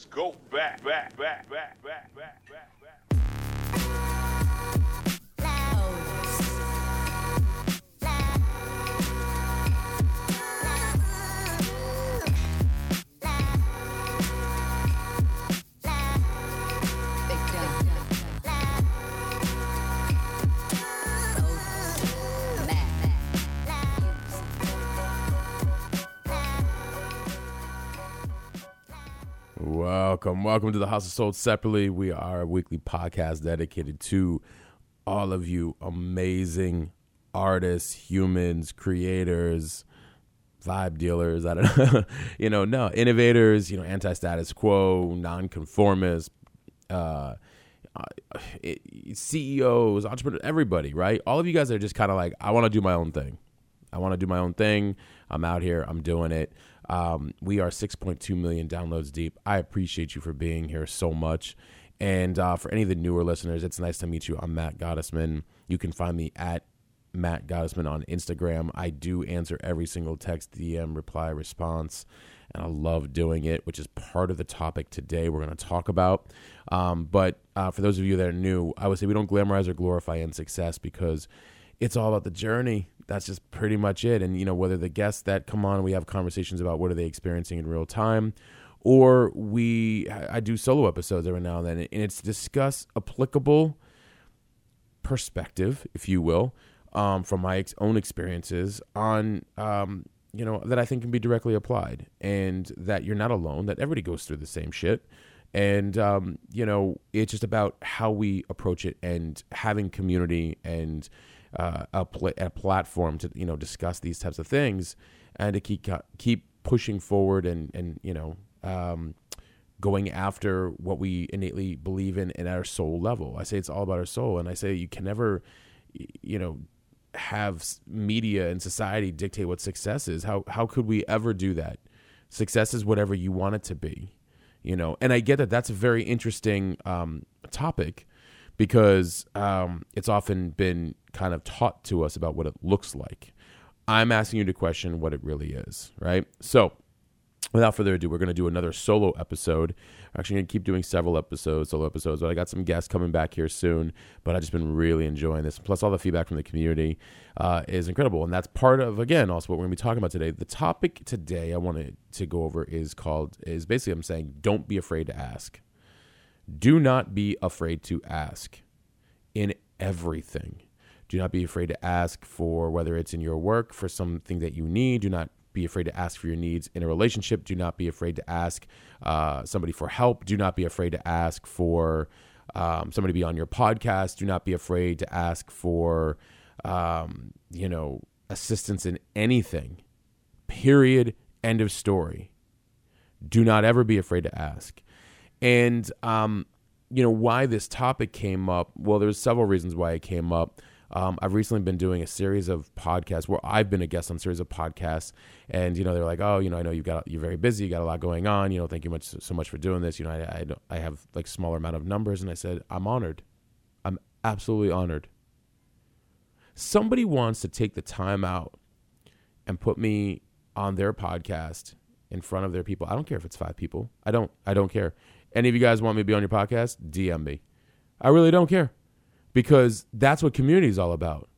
Let's go back, back, back, back, back, back, back, Welcome, welcome to the House of Sold Separately. We are a weekly podcast dedicated to all of you amazing artists, humans, creators, vibe dealers. I don't know, you know, no innovators. You know, anti-status quo, non-conformists, uh, uh, CEOs, entrepreneurs, everybody. Right? All of you guys are just kind of like, I want to do my own thing. I want to do my own thing. I'm out here. I'm doing it. Um, we are 6.2 million downloads deep. I appreciate you for being here so much. And uh, for any of the newer listeners, it's nice to meet you. I'm Matt Gottesman. You can find me at Matt Gottesman on Instagram. I do answer every single text, DM, reply, response, and I love doing it, which is part of the topic today we're going to talk about. Um, but uh, for those of you that are new, I would say we don't glamorize or glorify in success because it's all about the journey. That's just pretty much it. And you know, whether the guests that come on, we have conversations about what are they experiencing in real time, or we I do solo episodes every now and then, and it's discuss applicable perspective, if you will, um, from my ex- own experiences on, um, you know, that I think can be directly applied, and that you're not alone. That everybody goes through the same shit, and um, you know, it's just about how we approach it and having community and uh, a, pl- a platform to you know discuss these types of things and to keep keep pushing forward and and you know. Um, going after what we innately believe in at our soul level. I say it's all about our soul, and I say you can never, you know, have media and society dictate what success is. How how could we ever do that? Success is whatever you want it to be, you know. And I get that that's a very interesting um, topic because um, it's often been kind of taught to us about what it looks like. I'm asking you to question what it really is, right? So without further ado, we're going to do another solo episode. We're actually going to keep doing several episodes, solo episodes, but I got some guests coming back here soon. But I've just been really enjoying this. Plus, all the feedback from the community uh, is incredible. And that's part of, again, also what we're going to be talking about today. The topic today I wanted to go over is called, is basically I'm saying, don't be afraid to ask. Do not be afraid to ask in everything. Do not be afraid to ask for whether it's in your work for something that you need. Do not be afraid to ask for your needs in a relationship. Do not be afraid to ask uh, somebody for help. Do not be afraid to ask for um, somebody to be on your podcast. Do not be afraid to ask for, um, you know, assistance in anything. Period. End of story. Do not ever be afraid to ask. And um, you know why this topic came up. Well, there's several reasons why it came up. Um, I've recently been doing a series of podcasts where I've been a guest on a series of podcasts, and you know they're like, oh, you know, I know you got you're very busy, you got a lot going on. You know, thank you much so much for doing this. You know, I I, I have like smaller amount of numbers, and I said I'm honored. I'm absolutely honored. Somebody wants to take the time out and put me on their podcast in front of their people. I don't care if it's five people. I don't. I don't care. Any of you guys want me to be on your podcast? DM me. I really don't care because that's what community is all about.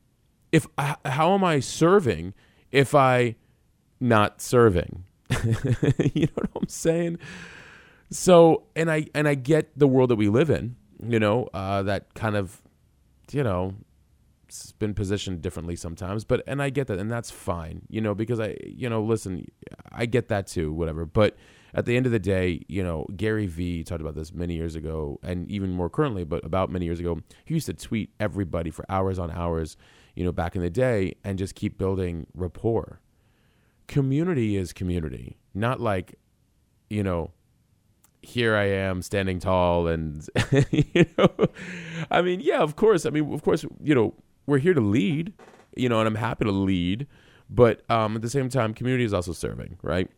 If how am I serving if I not serving? you know what I'm saying? So, and I and I get the world that we live in. You know, uh, that kind of, you know, it's been positioned differently sometimes, but and I get that, and that's fine. You know, because I, you know, listen, I get that too, whatever. But at the end of the day, you know, Gary Vee talked about this many years ago, and even more currently, but about many years ago, he used to tweet everybody for hours on hours, you know, back in the day, and just keep building rapport. Community is community, not like, you know, here I am standing tall and you know I mean yeah of course I mean of course you know we're here to lead you know and I'm happy to lead but um at the same time community is also serving right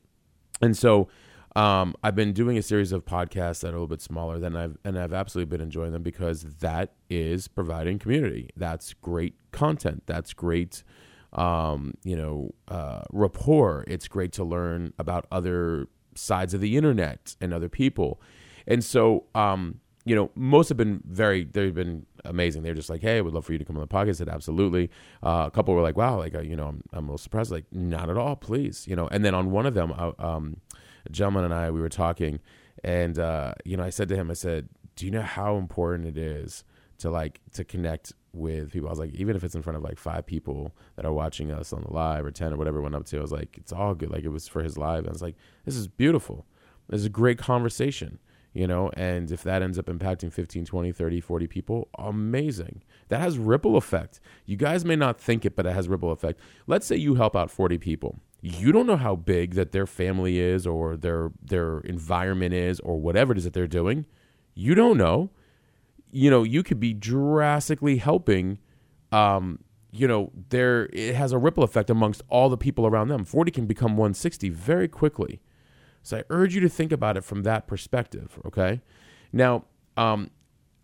and so um I've been doing a series of podcasts that are a little bit smaller than I've and I've absolutely been enjoying them because that is providing community that's great content that's great um, you know, uh, rapport. It's great to learn about other sides of the internet and other people. And so, um, you know, most have been very, they've been amazing. They're just like, hey, we'd love for you to come on the podcast. I said, absolutely. Uh, a couple were like, wow, like, uh, you know, I'm, I'm a little surprised. Like, not at all, please. You know, and then on one of them, uh, um, gentleman and I, we were talking, and, uh, you know, I said to him, I said, do you know how important it is to like, to connect with people? I was like, even if it's in front of like five people that are watching us on the live or 10 or whatever it went up to, I was like, it's all good. Like, it was for his live. And I was like, this is beautiful. This is a great conversation you know and if that ends up impacting 15 20 30 40 people amazing that has ripple effect you guys may not think it but it has ripple effect let's say you help out 40 people you don't know how big that their family is or their their environment is or whatever it is that they're doing. You don't know. You know you could be drastically helping um you know there it has a ripple effect amongst all the people around them. 40 can become 160 very quickly. So I urge you to think about it from that perspective, okay? Now, um,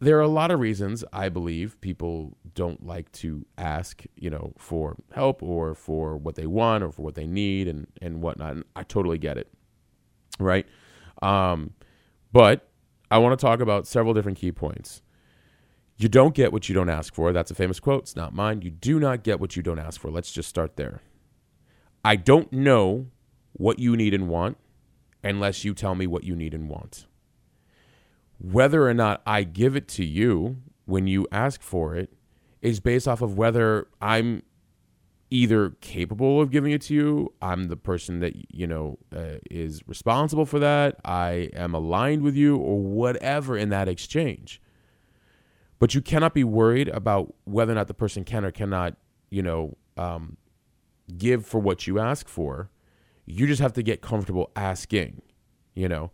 there are a lot of reasons I believe people don't like to ask, you know, for help or for what they want or for what they need and, and whatnot. And I totally get it, right? Um, but I want to talk about several different key points. You don't get what you don't ask for. That's a famous quote. It's not mine. You do not get what you don't ask for. Let's just start there. I don't know what you need and want unless you tell me what you need and want. Whether or not I give it to you when you ask for it is based off of whether I'm either capable of giving it to you, I'm the person that you know uh, is responsible for that, I am aligned with you or whatever in that exchange. But you cannot be worried about whether or not the person can or cannot, you know, um, give for what you ask for you just have to get comfortable asking, you know.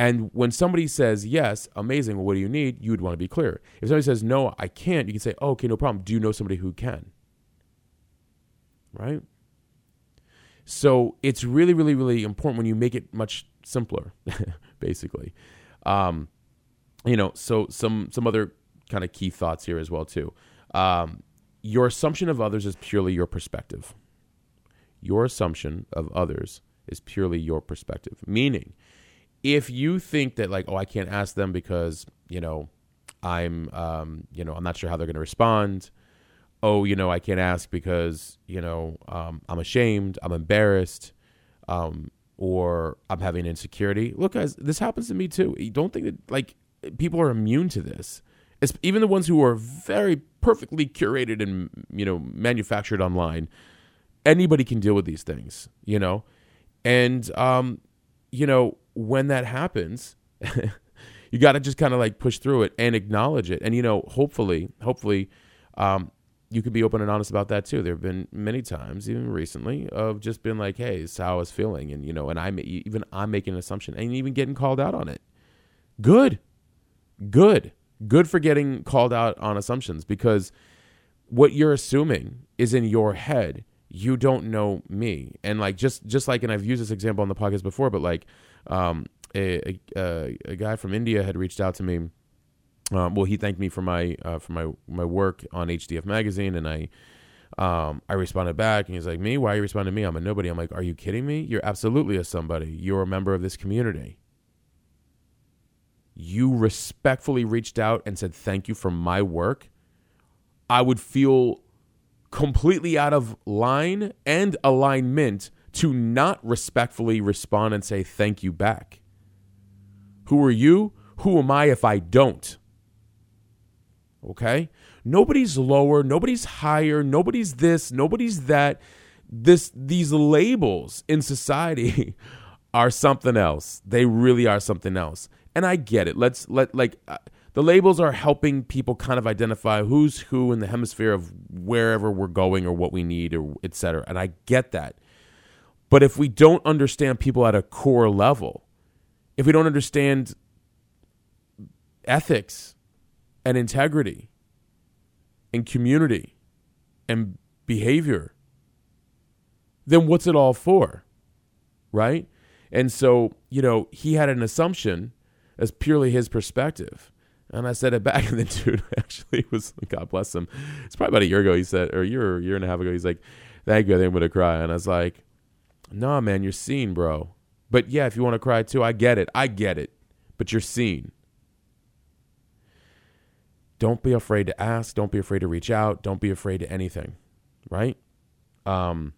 And when somebody says yes, amazing, well, what do you need? You would want to be clear. If somebody says no, I can't, you can say, oh, okay, no problem. Do you know somebody who can? Right? So it's really, really, really important when you make it much simpler, basically. Um, you know, so some some other kind of key thoughts here as well too. Um, your assumption of others is purely your perspective your assumption of others is purely your perspective. Meaning, if you think that like, oh, I can't ask them because you know I'm um, you know I'm not sure how they're going to respond. Oh, you know I can't ask because you know um, I'm ashamed, I'm embarrassed, um, or I'm having insecurity. Look, guys, this happens to me too. You don't think that like people are immune to this. It's, even the ones who are very perfectly curated and you know manufactured online anybody can deal with these things, you know? And, um, you know, when that happens, you got to just kind of like push through it and acknowledge it. And, you know, hopefully, hopefully, um, you can be open and honest about that too. There have been many times, even recently, of just being like, "Hey, this is how I was feeling," and you know, and I'm even I'm making an assumption, and even getting called out on it. Good, good, good for getting called out on assumptions because what you're assuming is in your head, you don't know me and like just just like and i've used this example on the podcast before but like um a, a, a guy from india had reached out to me um, well he thanked me for my uh, for my my work on hdf magazine and i um, I responded back and he's like, Me? Why are you responding to me? I'm a nobody. I'm like, Are you kidding me? You're absolutely a somebody. You're a member of this community. You respectfully reached out and said, Thank you for my work. I would feel completely out of line and alignment to not respectfully respond and say thank you back. Who are you? Who am I if I don't? Okay? Nobody's lower, nobody's higher, nobody's this, nobody's that. This these labels in society are something else. They really are something else. And I get it. Let's let like uh, the labels are helping people kind of identify who's who in the hemisphere of wherever we're going or what we need or et cetera. And I get that. But if we don't understand people at a core level, if we don't understand ethics and integrity and community and behavior, then what's it all for? Right? And so, you know, he had an assumption as purely his perspective. And I said it back, and the dude actually was, God bless him. It's probably about a year ago. He said, or a year, a year and a half ago. He's like, "Thank you, I think I'm gonna cry." And I was like, "Nah, man, you're seen, bro. But yeah, if you want to cry too, I get it. I get it. But you're seen. Don't be afraid to ask. Don't be afraid to reach out. Don't be afraid to anything, right? Um,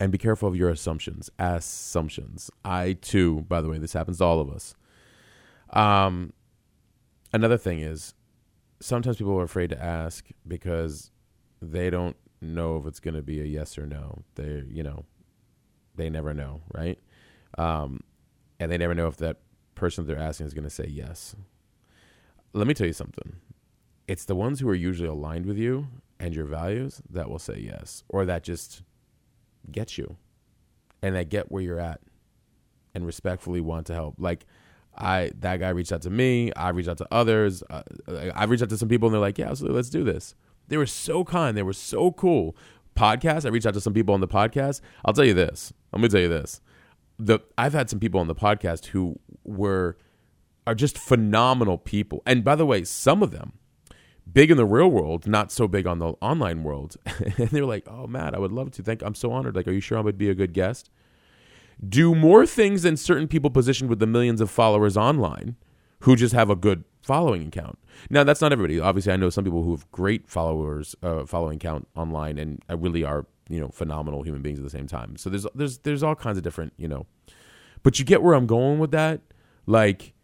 and be careful of your assumptions. Assumptions. I too, by the way, this happens to all of us. Um, another thing is sometimes people are afraid to ask because they don't know if it's going to be a yes or no. They, you know, they never know, right? Um, and they never know if that person that they're asking is going to say yes. Let me tell you something. It's the ones who are usually aligned with you and your values that will say yes, or that just get you and that get where you're at and respectfully want to help. Like, I that guy reached out to me. I reached out to others. Uh, I reached out to some people, and they're like, "Yeah, absolutely, let's do this." They were so kind. They were so cool. Podcast. I reached out to some people on the podcast. I'll tell you this. Let me tell you this. The I've had some people on the podcast who were are just phenomenal people. And by the way, some of them big in the real world, not so big on the online world. and they're like, "Oh, Matt, I would love to. Thank. I'm so honored. Like, are you sure I would be a good guest?" Do more things than certain people positioned with the millions of followers online, who just have a good following account. Now, that's not everybody. Obviously, I know some people who have great followers, uh, following count online, and really are you know phenomenal human beings at the same time. So there's there's there's all kinds of different you know, but you get where I'm going with that. Like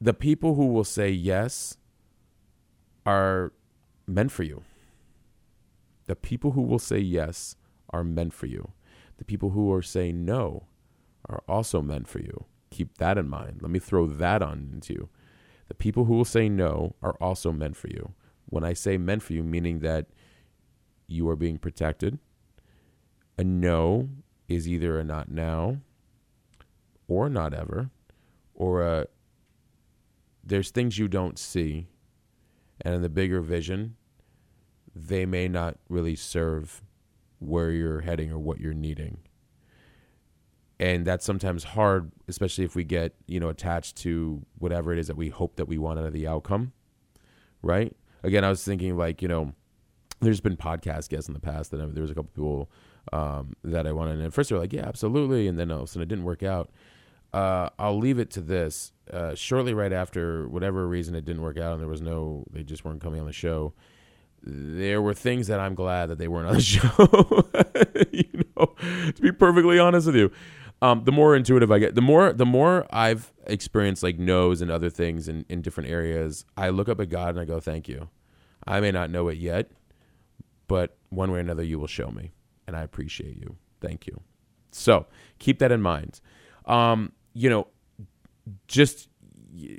the people who will say yes are meant for you. The people who will say yes are meant for you. The people who are saying no are also meant for you. Keep that in mind. Let me throw that on into you. The people who will say no are also meant for you. When I say meant for you, meaning that you are being protected. A no is either a not now or not ever, or a there's things you don't see and in the bigger vision, they may not really serve where you're heading or what you're needing. And that's sometimes hard, especially if we get, you know, attached to whatever it is that we hope that we want out of the outcome. Right? Again, I was thinking like, you know, there's been podcast guests in the past that I, there was a couple people um, that I wanted. And at first they were like, yeah, absolutely. And then all of a sudden it didn't work out. Uh, I'll leave it to this. Uh, shortly right after, whatever reason it didn't work out, and there was no, they just weren't coming on the show. There were things that I'm glad that they weren't on the show. you know, to be perfectly honest with you, um, the more intuitive I get, the more the more I've experienced like no's and other things in, in different areas. I look up at God and I go, "Thank you." I may not know it yet, but one way or another, you will show me, and I appreciate you. Thank you. So keep that in mind. Um, you know, just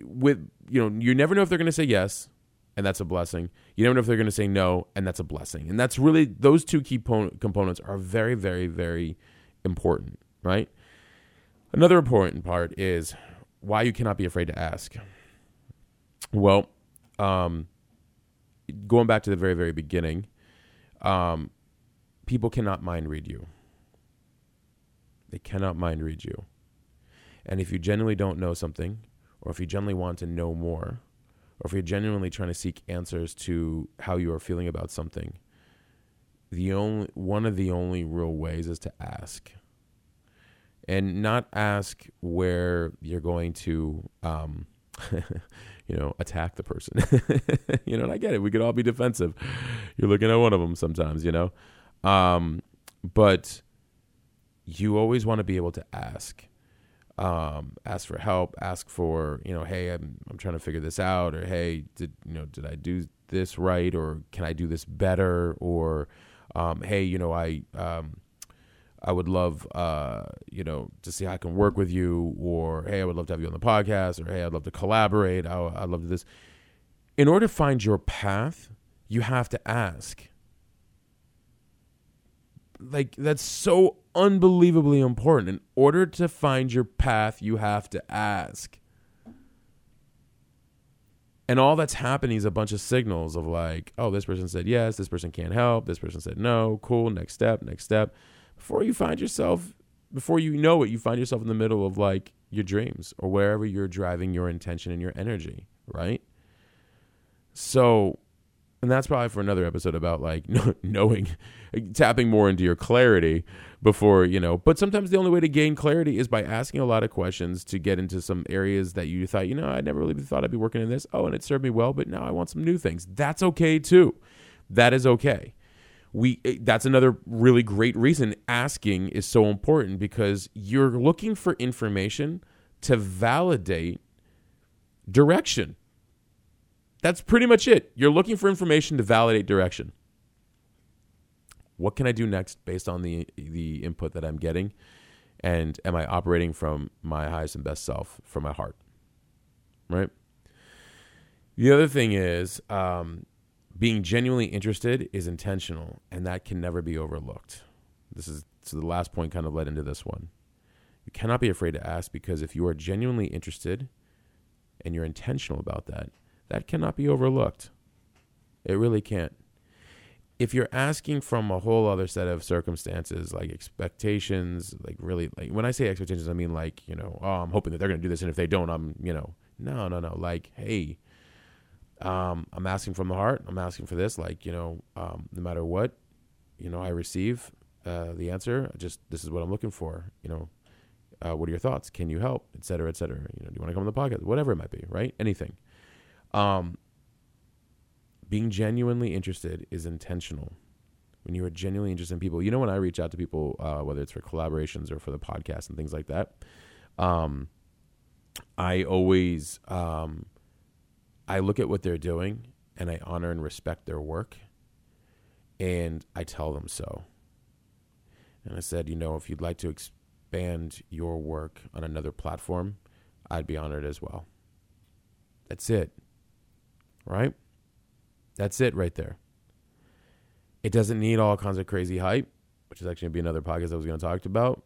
with you know, you never know if they're going to say yes, and that's a blessing. You never know if they're going to say no, and that's a blessing. And that's really those two key po- components are very, very, very important, right? Another important part is why you cannot be afraid to ask. Well, um, going back to the very, very beginning, um, people cannot mind read you. They cannot mind read you. And if you genuinely don't know something, or if you genuinely want to know more, or if you're genuinely trying to seek answers to how you are feeling about something, the only one of the only real ways is to ask. And not ask where you're going to um, you know, attack the person. you know, and I get it. We could all be defensive. You're looking at one of them sometimes, you know. Um, but you always want to be able to ask um, ask for help, ask for, you know, hey, I'm, I'm trying to figure this out, or hey, did, you know, did I do this right, or can I do this better, or, um, hey, you know, I, um, I would love, uh, you know, to see how I can work with you, or hey, I would love to have you on the podcast, or hey, I'd love to collaborate. I, I'd love to this. In order to find your path, you have to ask. Like that's so unbelievably important. In order to find your path, you have to ask. And all that's happening is a bunch of signals of like, oh, this person said yes, this person can't help, this person said no, cool, next step, next step. Before you find yourself, before you know it, you find yourself in the middle of like your dreams or wherever you're driving your intention and your energy, right? So and that's probably for another episode about like knowing tapping more into your clarity before you know. But sometimes the only way to gain clarity is by asking a lot of questions to get into some areas that you thought you know i never really thought i'd be working in this. Oh and it served me well but now i want some new things. That's okay too. That is okay. We eh, that's another really great reason asking is so important because you're looking for information to validate direction that's pretty much it. You're looking for information to validate direction. What can I do next based on the the input that I'm getting? And am I operating from my highest and best self, from my heart? Right? The other thing is um, being genuinely interested is intentional, and that can never be overlooked. This is so the last point kind of led into this one. You cannot be afraid to ask because if you are genuinely interested and you're intentional about that, that cannot be overlooked. It really can't. If you're asking from a whole other set of circumstances, like expectations, like really, like when I say expectations, I mean like, you know, oh, I'm hoping that they're going to do this. And if they don't, I'm, you know, no, no, no. Like, hey, um, I'm asking from the heart. I'm asking for this. Like, you know, um, no matter what, you know, I receive uh, the answer. Just this is what I'm looking for. You know, uh, what are your thoughts? Can you help? Et cetera, et cetera. You know, do you want to come on the podcast? Whatever it might be, right? Anything. Um, being genuinely interested is intentional. When you are genuinely interested in people, you know, when I reach out to people, uh, whether it's for collaborations or for the podcast and things like that, um, I always um, I look at what they're doing and I honor and respect their work, and I tell them so. And I said, you know, if you'd like to expand your work on another platform, I'd be honored as well. That's it right? That's it right there. It doesn't need all kinds of crazy hype, which is actually going to be another podcast I was going to talk about.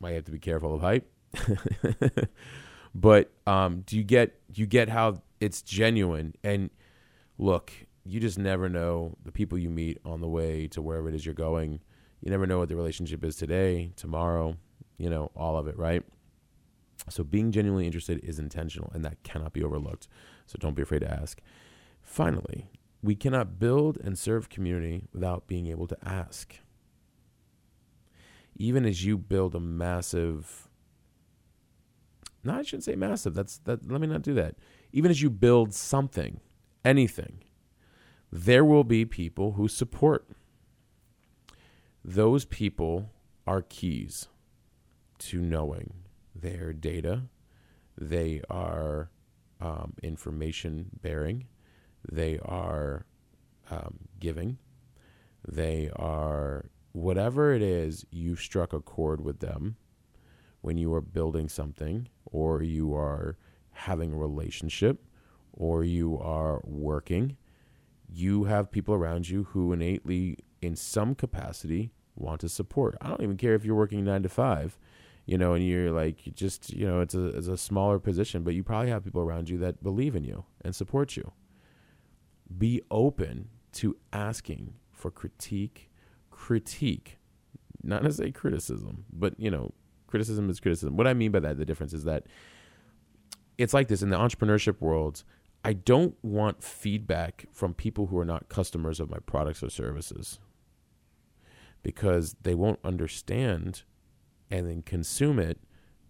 Might have to be careful of hype. but um, do you get you get how it's genuine? And look, you just never know the people you meet on the way to wherever it is you're going. You never know what the relationship is today, tomorrow, you know, all of it, right? So being genuinely interested is intentional and that cannot be overlooked. So don't be afraid to ask. Finally, we cannot build and serve community without being able to ask. Even as you build a massive no, I shouldn't say massive. That's that let me not do that. Even as you build something, anything, there will be people who support. Those people are keys to knowing their data. They are um, information bearing they are um, giving, they are whatever it is, you've struck a chord with them when you are building something or you are having a relationship or you are working. You have people around you who innately, in some capacity, want to support. I don't even care if you're working nine to five, you know, and you're like just, you know, it's a it's a smaller position, but you probably have people around you that believe in you and support you be open to asking for critique, critique, not necessarily criticism, but you know, criticism is criticism. What I mean by that, the difference is that it's like this in the entrepreneurship world. I don't want feedback from people who are not customers of my products or services because they won't understand and then consume it,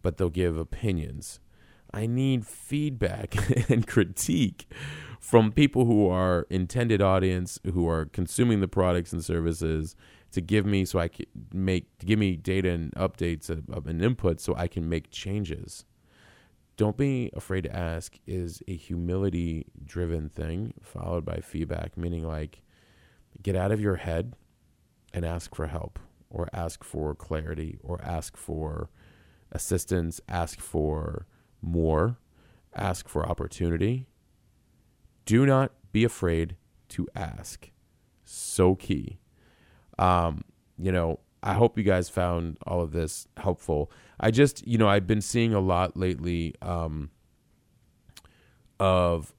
but they'll give opinions. I need feedback and critique from people who are intended audience who are consuming the products and services to give me so I can make to give me data and updates of, of an input so I can make changes. Don't be afraid to ask is a humility driven thing followed by feedback, meaning like get out of your head and ask for help or ask for clarity or ask for assistance, ask for more, ask for opportunity do not be afraid to ask. So key. Um, you know, I hope you guys found all of this helpful. I just, you know, I've been seeing a lot lately um, of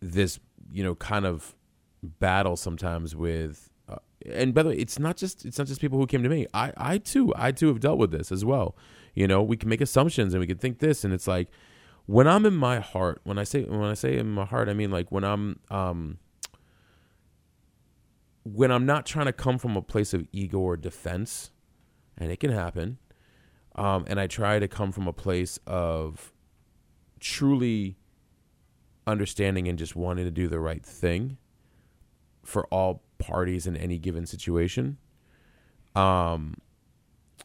this, you know, kind of battle sometimes with uh, and by the way, it's not just it's not just people who came to me. I I too I too have dealt with this as well. You know, we can make assumptions and we can think this, and it's like when I'm in my heart, when I say when I say in my heart, I mean like when I'm um when I'm not trying to come from a place of ego or defense, and it can happen, um, and I try to come from a place of truly understanding and just wanting to do the right thing for all parties in any given situation, um,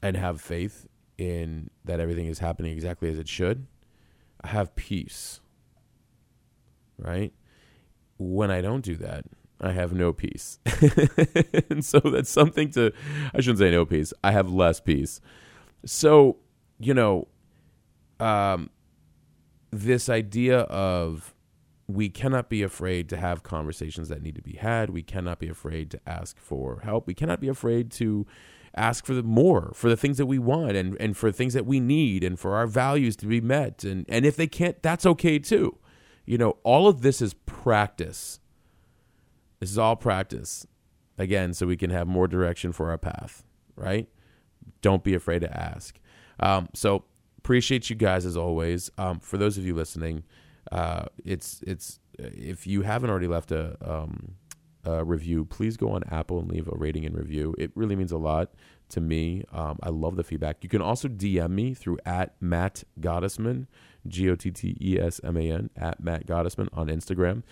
and have faith in that everything is happening exactly as it should, have peace. Right? When I don't do that, I have no peace. and so that's something to, I shouldn't say no peace, I have less peace. So, you know, um, this idea of we cannot be afraid to have conversations that need to be had. We cannot be afraid to ask for help. We cannot be afraid to ask for the more, for the things that we want and, and for things that we need and for our values to be met. And, and if they can't, that's okay too. You know, all of this is practice. This is all practice. Again, so we can have more direction for our path, right? Don't be afraid to ask. Um, so appreciate you guys as always. Um, for those of you listening, uh, it's it's if you haven't already left a, um, a, review, please go on Apple and leave a rating and review. It really means a lot to me. Um, I love the feedback. You can also DM me through at Matt Gottesman, G O T T E S M A N, at Matt Gottesman on Instagram.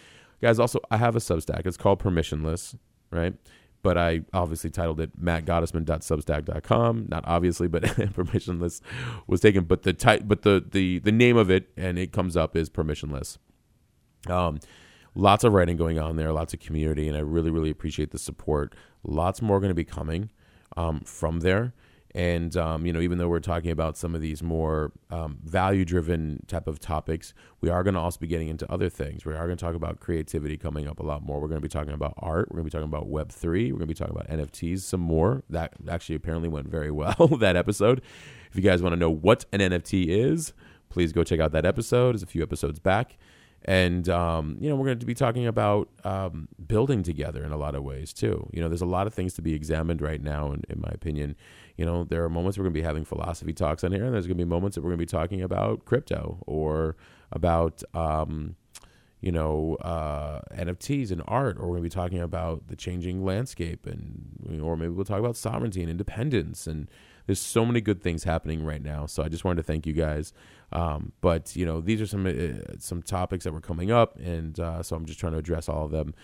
Guys, also, I have a Substack. It's called Permissionless, right? but I obviously titled it mattgottesman.substack.com. Not obviously, but permissionless was taken. But the ti- but the, the the name of it and it comes up is permissionless. Um, lots of writing going on there, lots of community, and I really really appreciate the support. Lots more going to be coming um, from there. And um, you know, even though we're talking about some of these more um, value-driven type of topics, we are going to also be getting into other things. We are going to talk about creativity coming up a lot more. We're going to be talking about art. We're going to be talking about Web three. We're going to be talking about NFTs some more. That actually apparently went very well that episode. If you guys want to know what an NFT is, please go check out that episode. It's a few episodes back and um, you know we're going to be talking about um, building together in a lot of ways too. You know there's a lot of things to be examined right now in, in my opinion. You know there are moments we're going to be having philosophy talks on here and there's going to be moments that we're going to be talking about crypto or about um, you know uh, nfts and art or we're going to be talking about the changing landscape and or maybe we'll talk about sovereignty and independence and there's so many good things happening right now. So I just wanted to thank you guys. Um, but you know, these are some uh, some topics that were coming up, and uh, so I'm just trying to address all of them.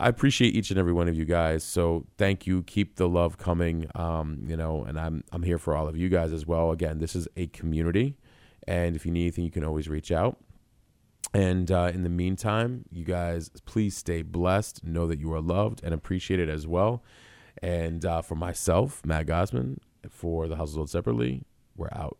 I appreciate each and every one of you guys. So thank you. Keep the love coming. Um, you know, and I'm I'm here for all of you guys as well. Again, this is a community, and if you need anything, you can always reach out. And uh, in the meantime, you guys, please stay blessed. Know that you are loved and appreciated as well. And uh, for myself, Matt Gottesman, for the House of Sold Separately, we're out.